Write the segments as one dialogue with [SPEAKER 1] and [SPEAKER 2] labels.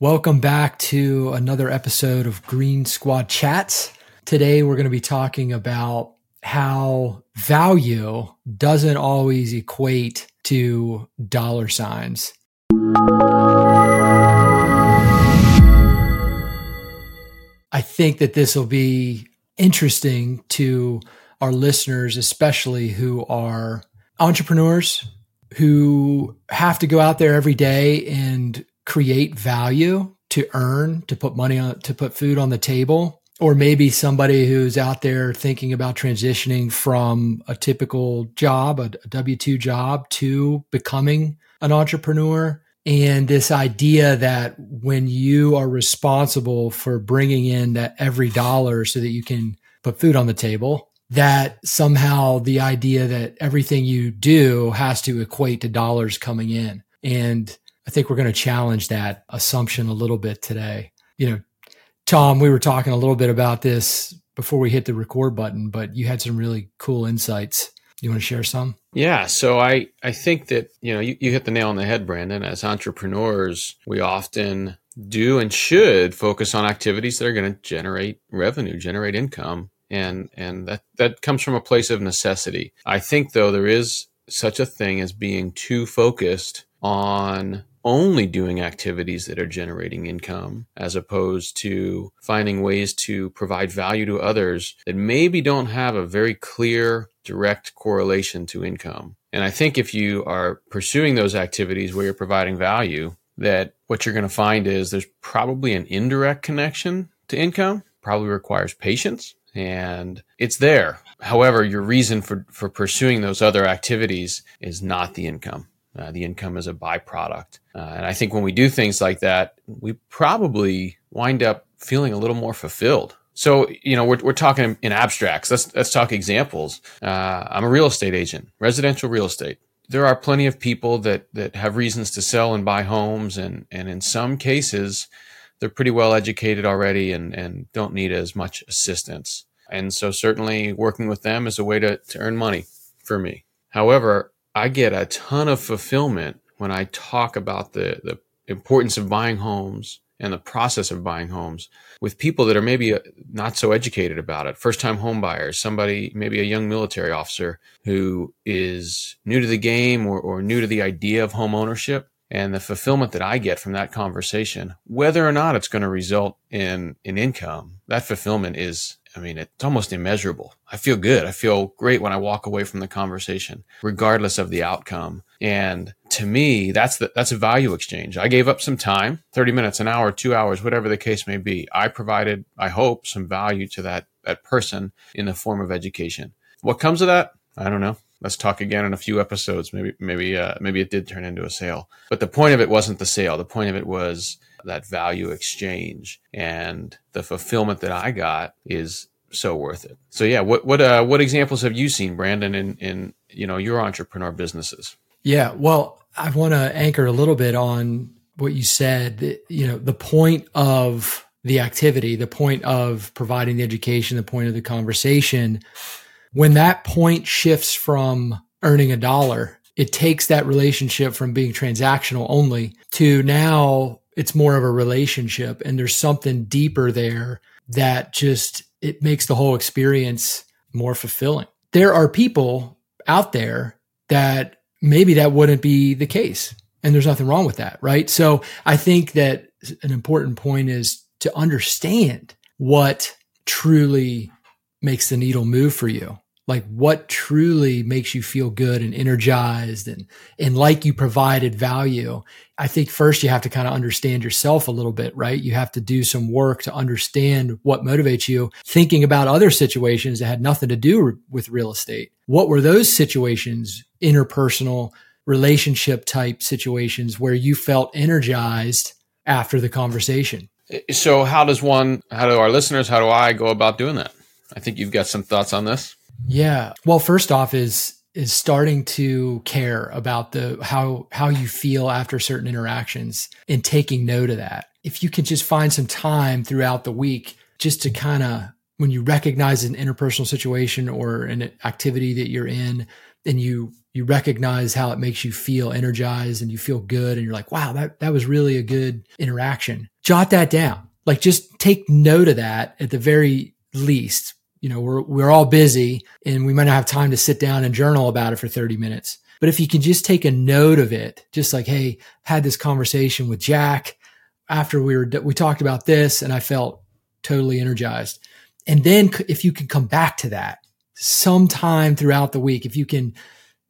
[SPEAKER 1] Welcome back to another episode of Green Squad Chats. Today we're going to be talking about how value doesn't always equate to dollar signs. I think that this will be interesting to our listeners, especially who are entrepreneurs who have to go out there every day and create value to earn, to put money on, to put food on the table. Or maybe somebody who's out there thinking about transitioning from a typical job, a W 2 job, to becoming an entrepreneur. And this idea that when you are responsible for bringing in that every dollar so that you can put food on the table, that somehow the idea that everything you do has to equate to dollars coming in. And I think we're going to challenge that assumption a little bit today. You know, Tom, we were talking a little bit about this before we hit the record button, but you had some really cool insights. Do you want to share some?
[SPEAKER 2] Yeah. So I, I think that, you know, you, you hit the nail on the head, Brandon. As entrepreneurs, we often do and should focus on activities that are going to generate revenue, generate income. And, and that, that comes from a place of necessity. I think though there is such a thing as being too focused on only doing activities that are generating income as opposed to finding ways to provide value to others that maybe don't have a very clear direct correlation to income. And I think if you are pursuing those activities where you're providing value, that what you're going to find is there's probably an indirect connection to income, probably requires patience and it's there. However, your reason for, for pursuing those other activities is not the income. Uh, the income is a byproduct. Uh, and I think when we do things like that, we probably wind up feeling a little more fulfilled. So, you know, we're, we're talking in abstracts. Let's, let's talk examples. Uh, I'm a real estate agent, residential real estate. There are plenty of people that, that have reasons to sell and buy homes. And, and in some cases, they're pretty well educated already and, and don't need as much assistance. And so certainly working with them is a way to, to earn money for me. However, I get a ton of fulfillment when I talk about the, the importance of buying homes and the process of buying homes with people that are maybe uh, not so educated about it. First time home buyers, somebody, maybe a young military officer who is new to the game or, or new to the idea of home ownership. And the fulfillment that I get from that conversation, whether or not it's going to result in, in income, that fulfillment is I mean, it's almost immeasurable. I feel good. I feel great when I walk away from the conversation, regardless of the outcome. And to me, that's the, that's a value exchange. I gave up some time, 30 minutes, an hour, two hours, whatever the case may be. I provided, I hope, some value to that, that person in the form of education. What comes of that? I don't know. Let's talk again in a few episodes. Maybe, maybe, uh, maybe it did turn into a sale, but the point of it wasn't the sale. The point of it was that value exchange and the fulfillment that I got is so worth it. So yeah, what what uh, what examples have you seen, Brandon, in in you know your entrepreneur businesses?
[SPEAKER 1] Yeah, well, I want to anchor a little bit on what you said. You know, the point of the activity, the point of providing the education, the point of the conversation. When that point shifts from earning a dollar, it takes that relationship from being transactional only to now it's more of a relationship and there's something deeper there that just it makes the whole experience more fulfilling. There are people out there that maybe that wouldn't be the case. And there's nothing wrong with that, right? So I think that an important point is to understand what truly makes the needle move for you? Like what truly makes you feel good and energized and and like you provided value? I think first you have to kind of understand yourself a little bit right? You have to do some work to understand what motivates you. Thinking about other situations that had nothing to do with real estate. What were those situations interpersonal relationship type situations where you felt energized after the conversation?
[SPEAKER 2] Eh, so how does one how do our listeners how do i go about doing that i think you've got some thoughts on this
[SPEAKER 1] yeah. Well, first off is is starting to care about the how how you feel after certain interactions and taking note of that. If you can just find some time throughout the week just to kind of when you recognize an interpersonal situation or an activity that you're in and you you recognize how it makes you feel energized and you feel good and you're like, wow, that, that was really a good interaction. Jot that down. Like just take note of that at the very least. You know, we're, we're all busy and we might not have time to sit down and journal about it for 30 minutes. But if you can just take a note of it, just like, Hey, had this conversation with Jack after we were, we talked about this and I felt totally energized. And then if you can come back to that sometime throughout the week, if you can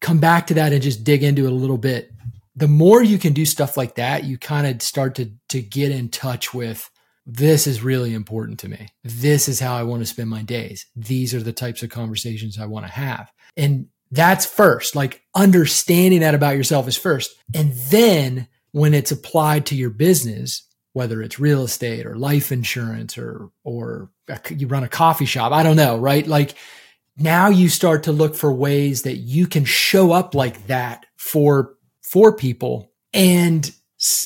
[SPEAKER 1] come back to that and just dig into it a little bit, the more you can do stuff like that, you kind of start to, to get in touch with this is really important to me. This is how I want to spend my days. These are the types of conversations I want to have. And that's first, like understanding that about yourself is first. And then when it's applied to your business, whether it's real estate or life insurance or or you run a coffee shop i don't know right like now you start to look for ways that you can show up like that for for people and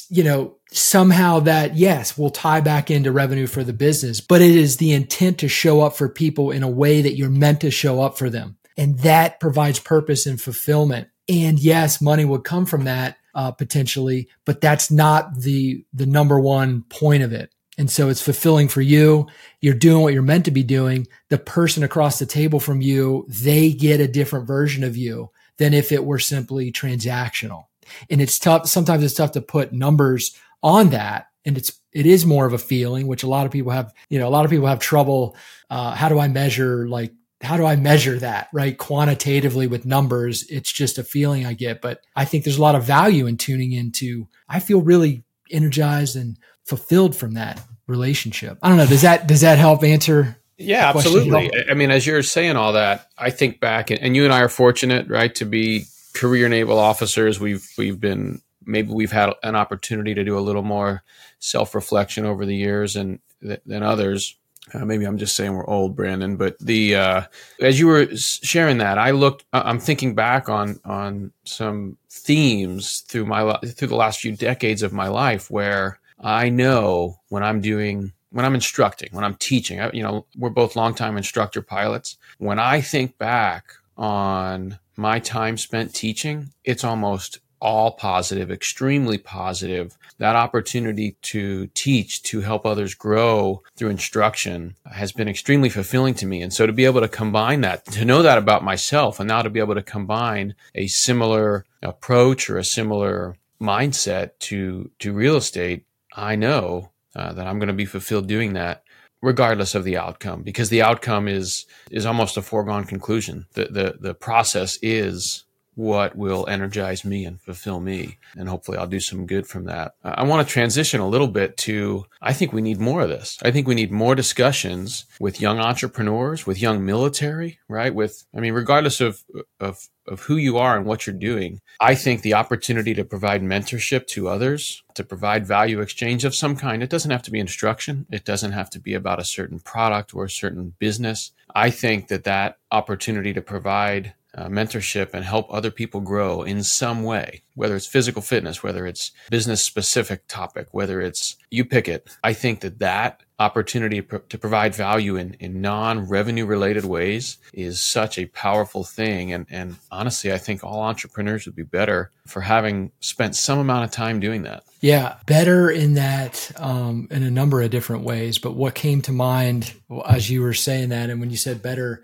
[SPEAKER 1] you know somehow that yes will tie back into revenue for the business but it is the intent to show up for people in a way that you're meant to show up for them and that provides purpose and fulfillment and yes money would come from that uh, potentially, but that's not the the number one point of it. And so it's fulfilling for you. You're doing what you're meant to be doing. The person across the table from you, they get a different version of you than if it were simply transactional. And it's tough. Sometimes it's tough to put numbers on that. And it's, it is more of a feeling, which a lot of people have, you know, a lot of people have trouble. Uh, how do I measure like how do I measure that, right? Quantitatively with numbers, it's just a feeling I get. But I think there's a lot of value in tuning into, I feel really energized and fulfilled from that relationship. I don't know. Does that, does that help answer?
[SPEAKER 2] Yeah, absolutely. I mean, as you're saying all that, I think back and you and I are fortunate, right, to be career naval officers. We've, we've been, maybe we've had an opportunity to do a little more self reflection over the years and than others uh, maybe I'm just saying we're old, Brandon, but the uh, as you were sharing that, I looked. I'm thinking back on on some themes through my through the last few decades of my life where I know when I'm doing when I'm instructing, when I'm teaching. I, you know, we're both longtime instructor pilots. When I think back on my time spent teaching, it's almost all positive, extremely positive. That opportunity to teach, to help others grow through instruction has been extremely fulfilling to me. And so to be able to combine that, to know that about myself, and now to be able to combine a similar approach or a similar mindset to, to real estate, I know uh, that I'm going to be fulfilled doing that regardless of the outcome because the outcome is is almost a foregone conclusion the the the process is what will energize me and fulfill me. And hopefully I'll do some good from that. I want to transition a little bit to, I think we need more of this. I think we need more discussions with young entrepreneurs, with young military, right? With, I mean, regardless of, of, of who you are and what you're doing, I think the opportunity to provide mentorship to others, to provide value exchange of some kind, it doesn't have to be instruction. It doesn't have to be about a certain product or a certain business. I think that that opportunity to provide uh, mentorship and help other people grow in some way, whether it's physical fitness, whether it's business specific topic, whether it's you pick it. I think that that opportunity to provide value in, in non revenue related ways is such a powerful thing. And, and honestly, I think all entrepreneurs would be better for having spent some amount of time doing that.
[SPEAKER 1] Yeah, better in that um, in a number of different ways. But what came to mind as you were saying that, and when you said better,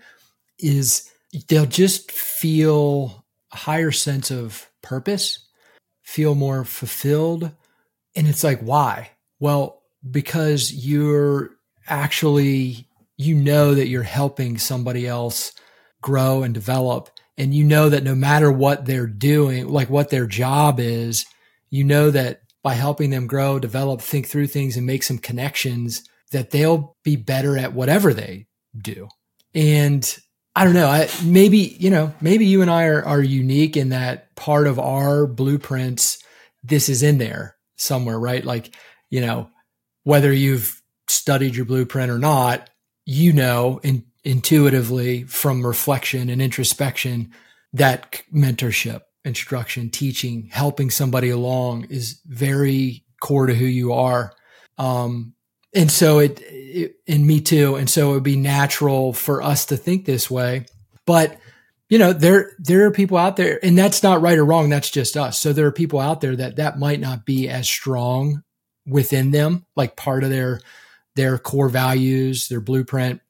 [SPEAKER 1] is they'll just feel a higher sense of purpose, feel more fulfilled. And it's like, why? Well, because you're actually, you know that you're helping somebody else grow and develop. And you know that no matter what they're doing, like what their job is, you know that by helping them grow, develop, think through things and make some connections, that they'll be better at whatever they do. And I don't know. I, maybe, you know, maybe you and I are, are unique in that part of our blueprints, this is in there somewhere, right? Like, you know, whether you've studied your blueprint or not, you know, in, intuitively from reflection and introspection that mentorship, instruction, teaching, helping somebody along is very core to who you are. Um, and so it, it, and me too. And so it would be natural for us to think this way. But you know, there, there are people out there and that's not right or wrong. That's just us. So there are people out there that that might not be as strong within them, like part of their, their core values, their blueprint,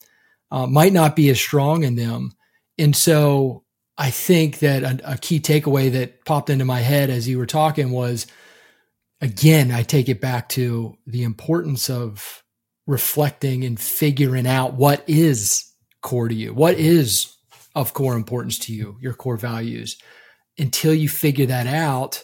[SPEAKER 1] uh, might not be as strong in them. And so I think that a, a key takeaway that popped into my head as you were talking was, again, I take it back to the importance of reflecting and figuring out what is core to you, what is of core importance to you, your core values. Until you figure that out,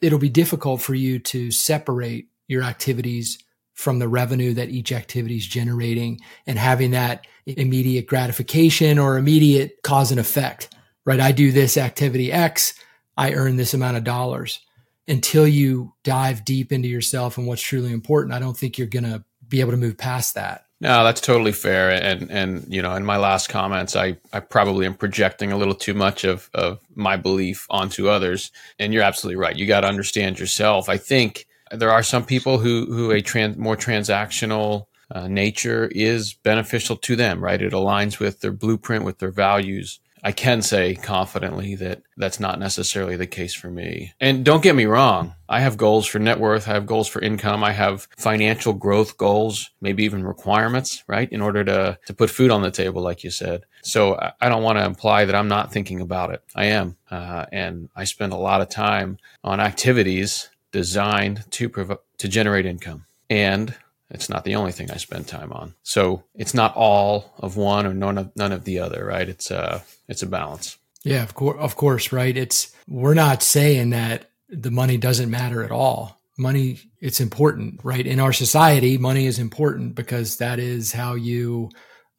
[SPEAKER 1] it'll be difficult for you to separate your activities from the revenue that each activity is generating and having that immediate gratification or immediate cause and effect, right? I do this activity X, I earn this amount of dollars. Until you dive deep into yourself and what's truly important, I don't think you're going to be able to move past that.
[SPEAKER 2] No, that's totally fair. And and you know, in my last comments, I, I probably am projecting a little too much of, of my belief onto others. And you're absolutely right. You got to understand yourself. I think there are some people who who a trans, more transactional uh, nature is beneficial to them. Right, it aligns with their blueprint, with their values. I can say confidently that that's not necessarily the case for me. And don't get me wrong, I have goals for net worth, I have goals for income, I have financial growth goals, maybe even requirements, right? In order to, to put food on the table, like you said. So I don't want to imply that I'm not thinking about it. I am. Uh, and I spend a lot of time on activities designed to prov- to generate income. And it's not the only thing I spend time on. So it's not all of one or none of none of the other, right? It's a uh, it's a balance.
[SPEAKER 1] Yeah, of course, of course, right? It's we're not saying that the money doesn't matter at all. Money, it's important, right? In our society, money is important because that is how you,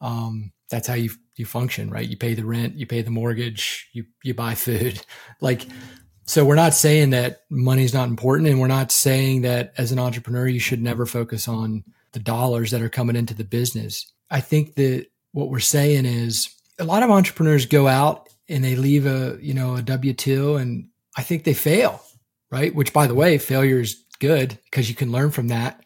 [SPEAKER 1] um, that's how you you function, right? You pay the rent, you pay the mortgage, you you buy food, like so we're not saying that money is not important and we're not saying that as an entrepreneur you should never focus on the dollars that are coming into the business. I think that what we're saying is a lot of entrepreneurs go out and they leave a, you know, a W2 and I think they fail, right? Which by the way, failure is good because you can learn from that.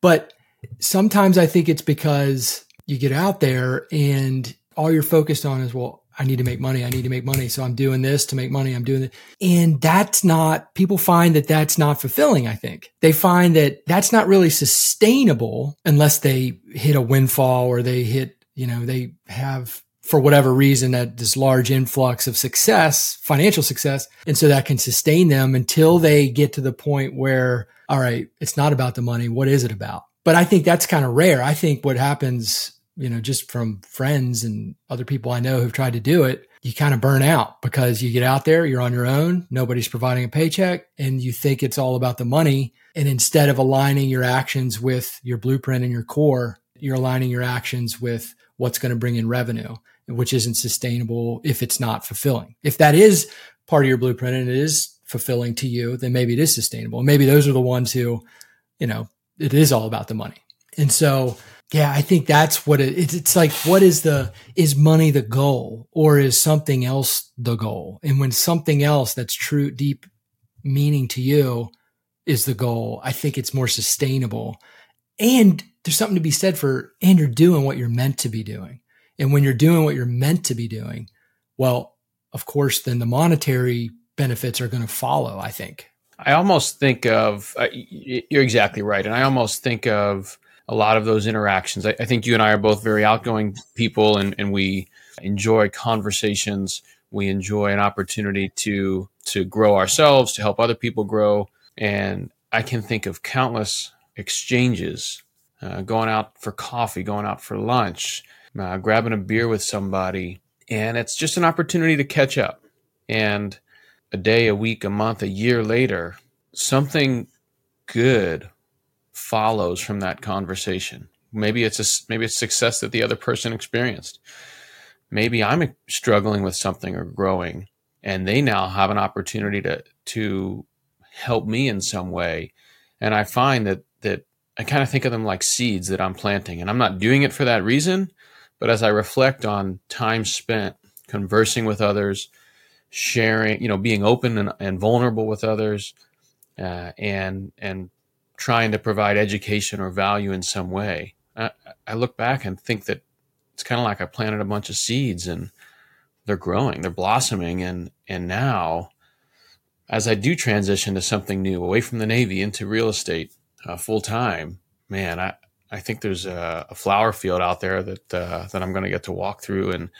[SPEAKER 1] But sometimes I think it's because you get out there and all you're focused on is, well, I need to make money. I need to make money. So I'm doing this to make money. I'm doing it. And that's not, people find that that's not fulfilling. I think they find that that's not really sustainable unless they hit a windfall or they hit, you know, they have for whatever reason that this large influx of success, financial success. And so that can sustain them until they get to the point where, all right, it's not about the money. What is it about? But I think that's kind of rare. I think what happens you know, just from friends and other people I know who've tried to do it, you kind of burn out because you get out there, you're on your own, nobody's providing a paycheck, and you think it's all about the money. And instead of aligning your actions with your blueprint and your core, you're aligning your actions with what's going to bring in revenue, which isn't sustainable if it's not fulfilling. If that is part of your blueprint and it is fulfilling to you, then maybe it is sustainable. Maybe those are the ones who, you know, it is all about the money. And so yeah, I think that's what it, it's, it's like. What is the, is money the goal or is something else the goal? And when something else that's true, deep meaning to you is the goal, I think it's more sustainable. And there's something to be said for, and you're doing what you're meant to be doing. And when you're doing what you're meant to be doing, well, of course, then the monetary benefits are going to follow, I think.
[SPEAKER 2] I almost think of, uh, you're exactly right. And I almost think of, a lot of those interactions. I, I, think you and I are both very outgoing people and, and we enjoy conversations. We enjoy an opportunity to to grow ourselves, to help other people grow. And I can think of countless exchanges, uh, going out for coffee, going out for lunch, uh, grabbing a beer with somebody. And it's just an opportunity to catch up. And a day, a week, a month, a year later, something good follows from that conversation. Maybe it's a, maybe it's success that the other person experienced. Maybe I'm struggling with something or growing, and they now have an opportunity to to help me in some way. And I find that that I kind of think of them like seeds that I'm planting, and I'm not doing it for that reason. But as I reflect on time spent conversing with others, sharing, you know, being open and, and vulnerable with others, uh, and and trying to provide education or value in some way. I, I look back and think that it's kind of like I planted a bunch of seeds and they're growing, they're blossoming, and and now, as I do transition to something new, away from the Navy into real estate uh, full time, man, I I think there's a, a flower field out there that uh, that I'm going to get to walk through and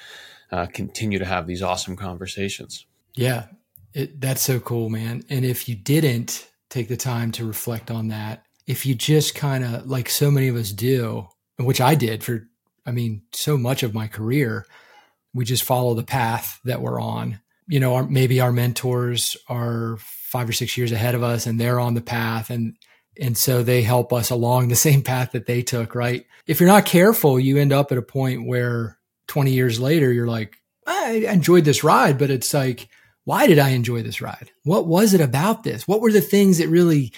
[SPEAKER 2] uh, continue to have these awesome conversations.
[SPEAKER 1] Yeah, it, that's so cool, man. And if you didn't take the time to reflect on that, if you just kind of like so many of us do, which I did for, I mean, so much of my career, we just follow the path that we're on. You know, our, maybe our mentors are five or six years ahead of us and they're on the path and and so they help us along the same path that they took, right? If you're not careful, you end up at a point where 20 years later, you're like, I enjoyed this ride, but it's like, why did I enjoy this ride? What was it about this? What were the things that really,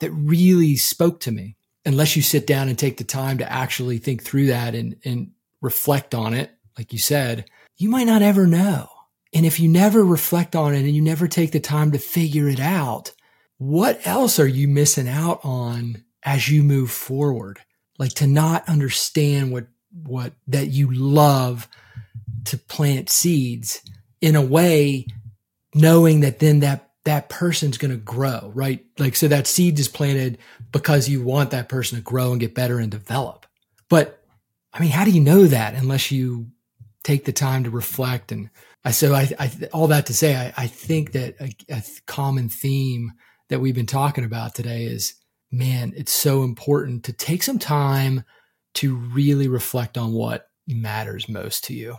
[SPEAKER 1] that really spoke to me? Unless you sit down and take the time to actually think through that and, and reflect on it, like you said, you might not ever know. And if you never reflect on it and you never take the time to figure it out, what else are you missing out on as you move forward? Like to not understand what, what, that you love to plant seeds in a way knowing that then that that person's going to grow, right? Like, so that seed is planted because you want that person to grow and get better and develop. But I mean, how do you know that unless you take the time to reflect? And so I, I all that to say, I, I think that a, a common theme that we've been talking about today is, man, it's so important to take some time to really reflect on what matters most to you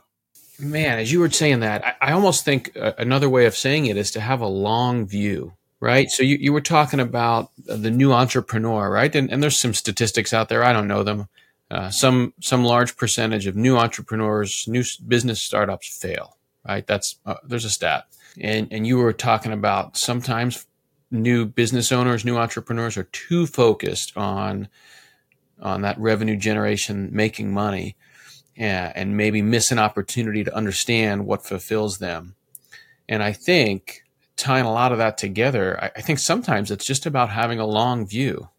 [SPEAKER 2] man, as you were saying that, I, I almost think uh, another way of saying it is to have a long view, right? So you, you were talking about the new entrepreneur, right? And, and there's some statistics out there. I don't know them. Uh, some some large percentage of new entrepreneurs, new business startups fail, right? That's uh, there's a stat, and and you were talking about sometimes new business owners, new entrepreneurs are too focused on on that revenue generation, making money, and maybe miss an opportunity to understand what fulfills them. And I think tying a lot of that together, I, I, think sometimes it's just about having a long view.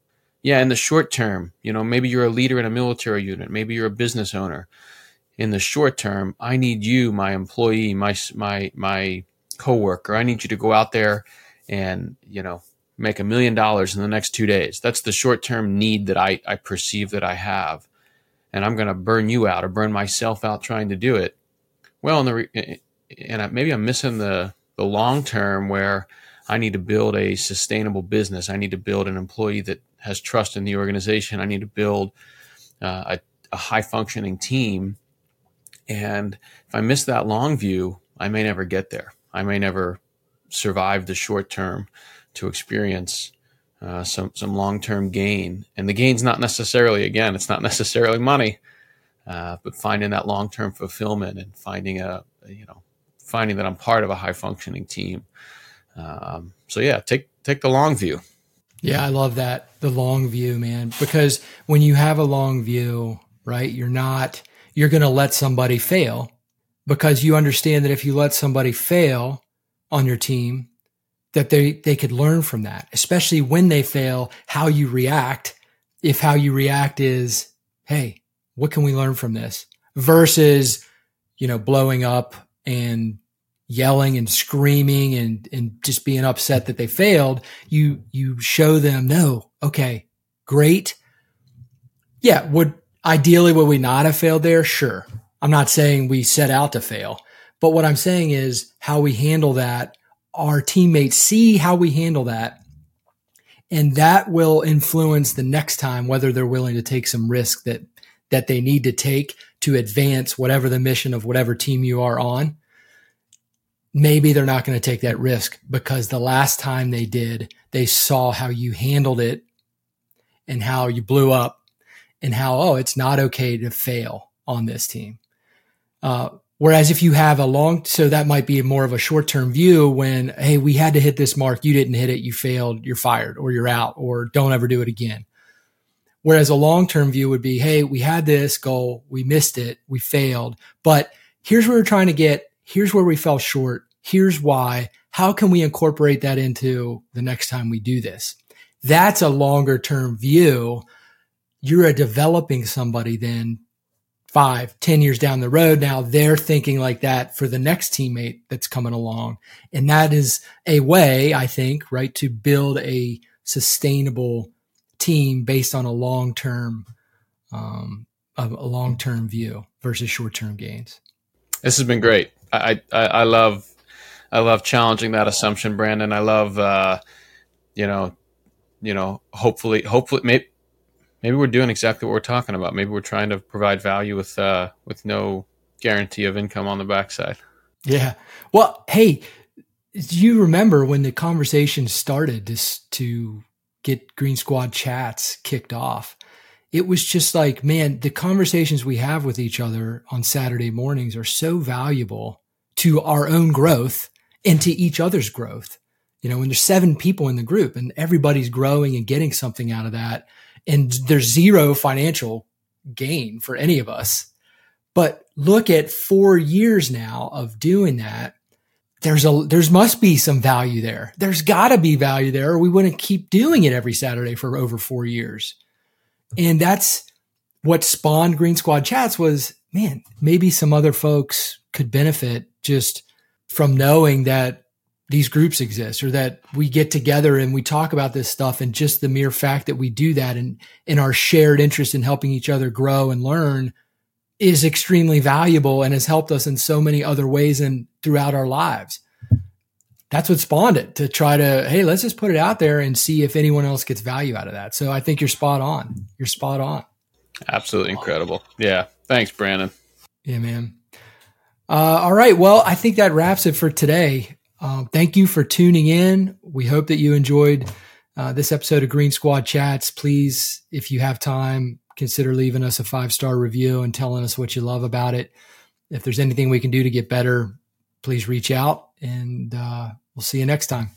[SPEAKER 2] Yeah, in the short term, you know, maybe you're a leader in a military unit, maybe you're a business owner. In the short term, I need you, my employee, my my my coworker. I need you to go out there and you know make a million dollars in the next two days. That's the short term need that I I perceive that I have and I'm going to burn you out or burn myself out trying to do it. Well, and the and maybe I'm missing the the long term where I need to build a sustainable business. I need to build an employee that has trust in the organization. I need to build uh, a, a high functioning team. And if I miss that long view, I may never get there. I may never survive the short term to experience uh, some some long term gain. And the gain's not necessarily again, it's not necessarily money, uh, but finding that long term fulfillment and finding a you know finding that I'm part of a high functioning team. Um, so yeah, take take the long view.
[SPEAKER 1] Yeah, I love that the long view, man. Because when you have a long view, right, you're not you're going to let somebody fail because you understand that if you let somebody fail on your team, that they, they could learn from that, especially when they fail, how you react. If how you react is, Hey, what can we learn from this versus, you know, blowing up and yelling and screaming and, and just being upset that they failed. You, you show them, no, okay, great. Yeah. Would ideally, would we not have failed there? Sure. I'm not saying we set out to fail, but what I'm saying is how we handle that our teammates see how we handle that. And that will influence the next time whether they're willing to take some risk that that they need to take to advance whatever the mission of whatever team you are on. Maybe they're not going to take that risk because the last time they did, they saw how you handled it and how you blew up and how, oh, it's not okay to fail on this team. Uh, Whereas if you have a long, so that might be more of a short term view when, Hey, we had to hit this mark. You didn't hit it. You failed. You're fired or you're out or don't ever do it again. Whereas a long term view would be, Hey, we had this goal. We missed it. We failed, but here's where we're trying to get. Here's where we fell short. Here's why. How can we incorporate that into the next time we do this? That's a longer term view. You're a developing somebody then five, ten years down the road. Now they're thinking like that for the next teammate that's coming along. And that is a way, I think, right, to build a sustainable team based on a long term, um, a, a long term view versus short term gains.
[SPEAKER 2] This has been great. I, I, I love I love challenging that assumption, Brandon. I love uh, you know, you know, hopefully hopefully maybe maybe we're doing exactly what we're talking about. Maybe we're trying to provide value with uh, with no guarantee of income on the backside.
[SPEAKER 1] Yeah. Well, hey, do you remember when the conversation started to, to get Green Squad chats kicked off? It was just like, man, the conversations we have with each other on Saturday mornings are so valuable to our own growth and to each other's growth. You know, when there's seven people in the group and everybody's growing and getting something out of that, and there's zero financial gain for any of us. But look at four years now of doing that. There's a, there's must be some value there. There's gotta be value there or we wouldn't keep doing it every Saturday for over four years. And that's what spawned Green Squad chats was, man, maybe some other folks could benefit just from knowing that these groups exist or that we get together and we talk about this stuff and just the mere fact that we do that and in our shared interest in helping each other grow and learn is extremely valuable and has helped us in so many other ways and throughout our lives. That's what spawned it to try to, hey, let's just put it out there and see if anyone else gets value out of that. So I think you're spot on. You're spot on.
[SPEAKER 2] Absolutely incredible. Yeah. Thanks, Brandon.
[SPEAKER 1] Yeah, man. Uh, all right. Well, I think that wraps it for today. Um, thank you for tuning in. We hope that you enjoyed uh, this episode of Green Squad Chats. Please, if you have time, consider leaving us a five star review and telling us what you love about it. If there's anything we can do to get better, please reach out and uh, we'll see you next time.